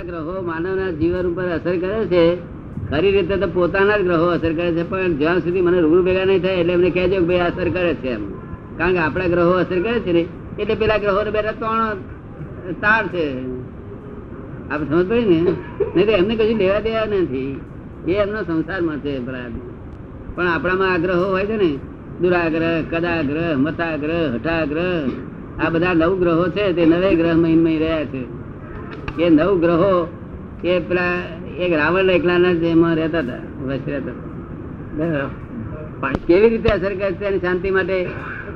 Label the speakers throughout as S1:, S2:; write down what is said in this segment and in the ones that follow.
S1: ગ્રહો માનવના જીવન ઉપર અસર કરે છે? ખરી રીતે તો પોતાના જ ગ્રહો અસર કરે છે, પણ જ્યાં સુધી મને રૂબરૂ ભેગા નહીં થાય એટલે એમને કહેજો કે ભાઈ અસર કરે છે એમ. કારણ કે આપણા ગ્રહો અસર કરે છે ને, એટલે પેલા ગ્રહો બે ત્રણ તાર છે. આપણે સમજ પડી ને? નહીં તો એમને કશું લેવા દેવા નથી. એ એમનો સંસારમાં છે બરાબર પણ આપણામાં આગ્રહો હોય છે ને, દુરાગ્રહ, કદાગ્રહ, મતાગ્રહ, હઠાગ્રહ, આ બધા નવ ગ્રહો છે, તે નવે ગ્રહ મહિનમય રહ્યા છે. એ નવ ગ્રહો એ પેલા એક રાવણ એકલાના જ એમાં રહેતા હતા વસ રહેતા હતા. કેવી રીતે અસર કરે છે એની શાંતિ માટે?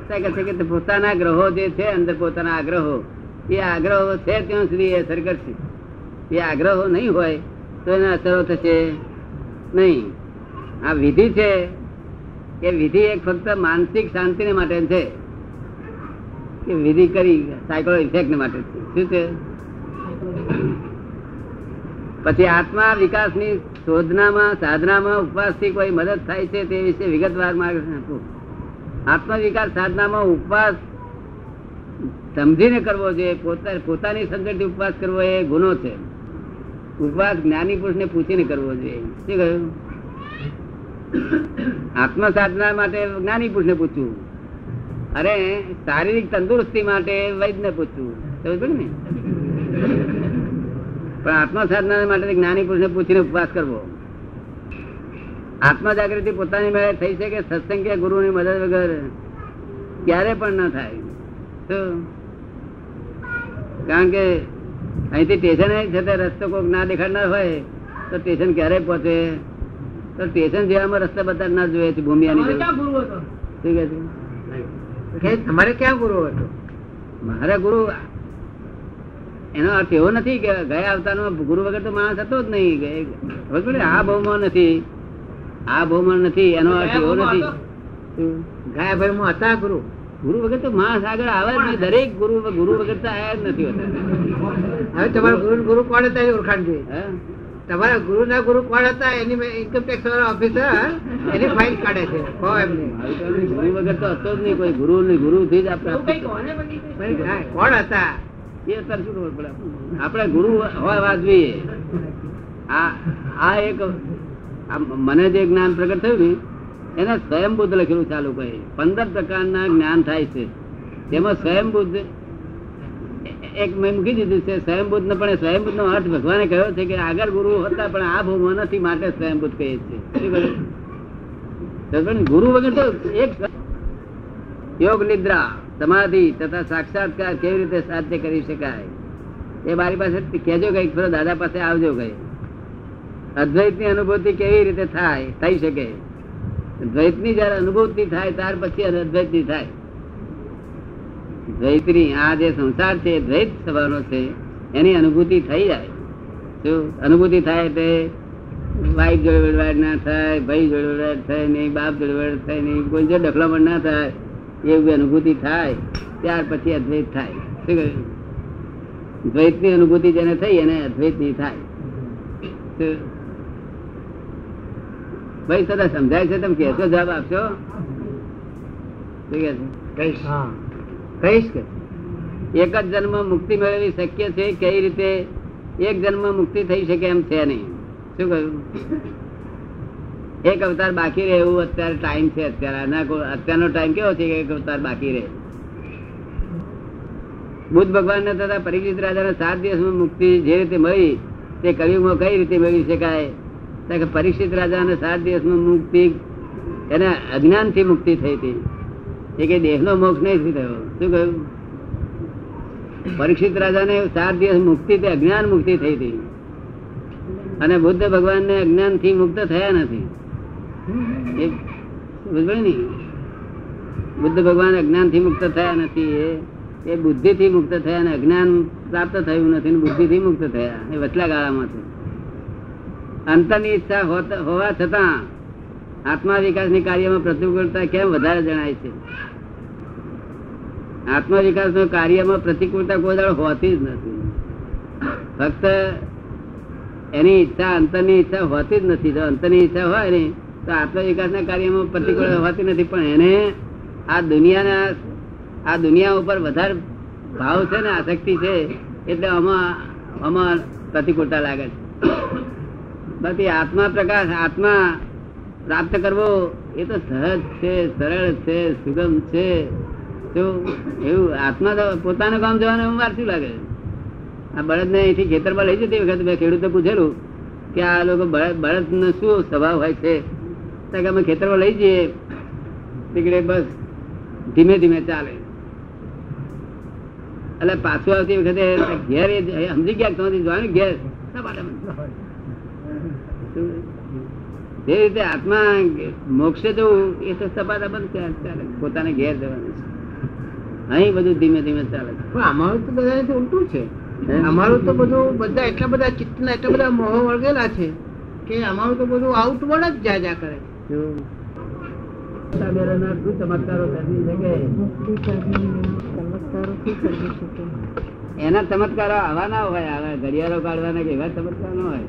S1: કહે કે પોતાના ગ્રહો જે છે, અંદર પોતાના આગ્રહો, એ આગ્રહો છે ત્યાં સુધી એ અસર કરશે. એ આગ્રહો નહીં હોય તો એના અસરો થશે નહીં. આ વિધિ છે એ વિધિ એક ફક્ત માનસિક શાંતિને માટે છે. કે વિધિ કરી સાયકલો ઇફેક્ટ માટે છે. શું છે? પછી આત્મા વિકાસની શોધનામાં, સાધનામાં ઉપવાસથી કોઈ મદદ થાય છે તે વિશે વિગતવાર માર્ગદર્શન આપવું આત્મા વિકાસ સાધનામાં ઉપવાસ સમજીને કરવો જોઈએ. પોતા, પોતાની સંગઠિત ઉપવાસ કરવો એ ગુનો છે. ઉપવાસ જ્ઞાની પુરુષને પૂછીને કરવો જોઈએ. શું કહ્યું? આત્મ સાધના માટે જ્ઞાની પુરુષને પૂછવું અરે, શારીરિક તંદુરસ્તી માટે વૈદ્યને પૂછવું સમજ ને? પણ આત્મ સાધના માટે જ્ઞાની પુરુષને પૂછીને ઉપવાસ કરવો. આત્મ જાગૃતિ પોતાની મેળે થઈ શકે સત્સંગ કે ગુરુની મદદ વગર ક્યારે પણ ન થાય. તો કારણ કે અહીંથી સ્ટેશન છતાં રસ્તો કોઈક ના દેખાડનાર હોય તો સ્ટેશન ક્યારે પહોંચે? તો સ્ટેશન જેવામાં રસ્તા બધા ના જોઈએ છે ભૂમિયાની. શું છે?
S2: તમારે ક્યાં ગુરુ હતો?
S1: મારા ગુરુ એનો અર્થ એવો નથી કે ગયા અવતારમાં ગુરુ વગર તો માણસ હતો જ નહીં? આ ભાવમાં નથી. આ ભાવમાં નથી. એનો અર્થ એવો નથી.
S2: ગયા ભાઈ હતા ગુરુ.
S1: ગુરુ વગર તો માણસ આગળ આવે જ નહીં. દરેક ગુરુ ગુરુ વગર તો આવ્યા જ નથી હોતા.
S2: હવે તમારા ગુરુ ગુરુ કોણ હતા એની ઓળખાણ જોઈએ તમારા ગુરુ ના ગુરુ કોણ હતા? એની ઇન્કમ ટેક્સ વાળા ઓફિસર એની ફાઇલ કાઢે છે. કહો એમને
S1: ગુરુ વગર તો હતો જ નહીં. કોઈ ગુરુ નહીં. ગુરુ થી જ આપણે
S2: ભાઈ, કોણ હતા?
S1: એ અત્યારે શું ખબર પડે? આપણે ગુરુ હોય વાજવી આ આ એક મને જે જ્ઞાન પ્રગટ થયું ને, એને સ્વયંબુદ્ધ લખેલું ચાલુ કહે પંદર પ્રકારના જ્ઞાન થાય છે. તેમાં સ્વયંબુદ્ધ, એક મેં મૂકી દીધું છે સ્વયંબુદ્ધ પણ સ્વયંબુદ્ધ નો અર્થ ભગવાને કહ્યો છે કે આગળ ગુરુ હતા, પણ આ ભૂમાં નથી માટે સ્વયંબુદ્ધ કહે છે. ગુરુ વગર તો એક યોગ નિદ્રા. સમાધિ તથા સાક્ષાત્કાર કેવી રીતે સાધ્ય કરી શકાય? એ મારી પાસે કહેજો કંઈક ફરો દાદા પાસે આવજો કઈ. અદ્વૈતની અનુભૂતિ કેવી રીતે થાય, થઈ શકે? દ્વૈતની જયારે અનુભૂતિ થાય, ત્યાર પછી અદ્વૈતની થાય. દ્વૈતની આ જે સંસાર છે દ્વૈત થવાનો છે, એની અનુભૂતિ થઈ જાય. શું? અનુભૂતિ થાય તે વાઈફ જોડે ના થાય, ભાઈ જોડે થાય નહીં, બાપ જોડે થાય નહીં, કોઈ જો ડખલામણ ના થાય એવી અનુભૂતિ થાય ત્યાર પછી અદ્વૈત થાય. શું કહ્યું? દ્વૈતની અનુભૂતિ જેને થઈ એને અદ્વૈતની થાય. ભાઈ સદા સમજાય છે? તમે કેશો જવાબ આપશો?
S2: કહીશ કે?
S1: એક જ જન્મ મુક્તિ મેળવવી શક્ય છે? કઈ રીતે? એક જન્મ મુક્તિ થઈ શકે એમ છે નહીં. શું કહ્યું? એક અવતાર બાકી રહે એવું અત્યારે ટાઈમ છે અત્યારે. અત્યારનો ટાઈમ કેવો છે એક અવતાર બાકી રહે? બુદ્ધ ભગવાન ને તથા પરિચિત રાજાને સાત દિવસમાં મુક્તિ જે રીતે મળી, તે કવિમાં કઈ રીતે મેળવી શકાય? કે પરીક્ષિત રાજાને સાત દિવસમાં મુક્તિ, એને અજ્ઞાનથી મુક્તિ થઈ હતી. એ કઈ દેહનો મોક્ષ નહીં થયો. શું કહ્યું? પરીક્ષિત રાજાને સાત દિવસ મુક્તિ તે અજ્ઞાન મુક્તિ થઈ હતી. અને બુદ્ધ ભગવાન ને અજ્ઞાનથી મુક્ત થયા નથી. બુદ્ધ ભગવાન અજ્ઞાનથી મુક્ત થયા નથી. એ એ બુદ્ધિ થી મુક્ત થયા અને અજ્ઞાન પ્રાપ્ત થયું નથી બુદ્ધિ થી મુક્ત થયા. એ વચલા ગાળામાં છે. અંતરની ઈચ્છા હોવા છતાં આત્મા વિકાસની કાર્યમાં પ્રતિકૂળતા કેમ વધારે જણાય છે? આત્મા વિકાસ કાર્યમાં પ્રતિકૂળતા કોઈ દાડ હોતી જ નથી. ફક્ત એની ઈચ્છા, અંતરની ઈચ્છા હોતી જ નથી. જો અંતરની ઈચ્છા હોય ને તો આત્મ વિકાસના કાર્યમાં પ્રતિકૂળ હોતી નથી, પણ એને આ દુનિયાના, આ દુનિયા ઉપર વધારે ભાવ છે ને આસક્તિ છે, એટલે આમાં આમાં પ્રતિકૂળતા લાગે છે. બાકી આત્મા પ્રકાશ, આત્મા પ્રાપ્ત કરવો એ તો સહજ છે, સરળ છે, સુગમ છે. તો એવું આત્મા તો પોતાનું કામ જવાનું વાર શું લાગે આ બળદને અહીંથી ખેતરમાં લઈ જતી વખત મેં ખેડૂતે પૂછેલું કે આ લોકો બળદ બળદનો શું સ્વભાવ હોય છે? કે અમે ખેતરમાં લઈ જઈએ. નીકળે બસ. ધીમે ધીમે ચાલે. એટલે પાછું આવતી વખતે ઘેર એ સમજી ગયા તમારી જોવાનું ઘેર? જે રીતે આત્મા મોક્ષે જવું એ તો સપાટા બંધ ચાલે. પોતાને ઘેર જવાનું છે. અહીં બધું ધીમે ધીમે ચાલે છે.
S2: પણ અમારું તો બધા ઉલટું છે. અમારું તો બધું બધા એટલા બધા ચિત્તના એટલા બધા મોહ વળગેલા છે કે અમારું તો બધું આઉટવર્ડ જ જા જા કરે
S1: એના ચમત્કારો આવા ના હોય આવા ઘડિયાળો કાઢવાના કે એવા ચમત્કાર ન હોય.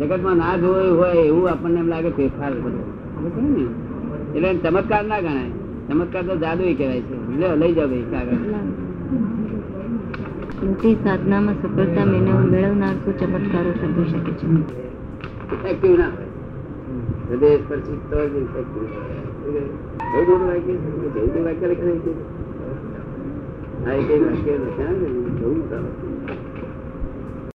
S1: જગતમાં ના જોયું હોય એવું આપણને એમ લાગે ફેરફાર બધો? એટલે ચમત્કાર ના ગણાય. ચમત્કાર તો જાદુ કહેવાય છે. લઈ જાવ ભાઈ કાગળ.
S3: મોટી સાધનામાં સફળતા મેળવ- મેળવનાર શું ચમત્કારો સર્જી શકે છે.
S1: હૃદય સ્પર્શી તો જ મોટું વાક્ય. બહુ વાક્ય લખેલું છે. હા, એક વાક્ય લખ્યા વાક્ય.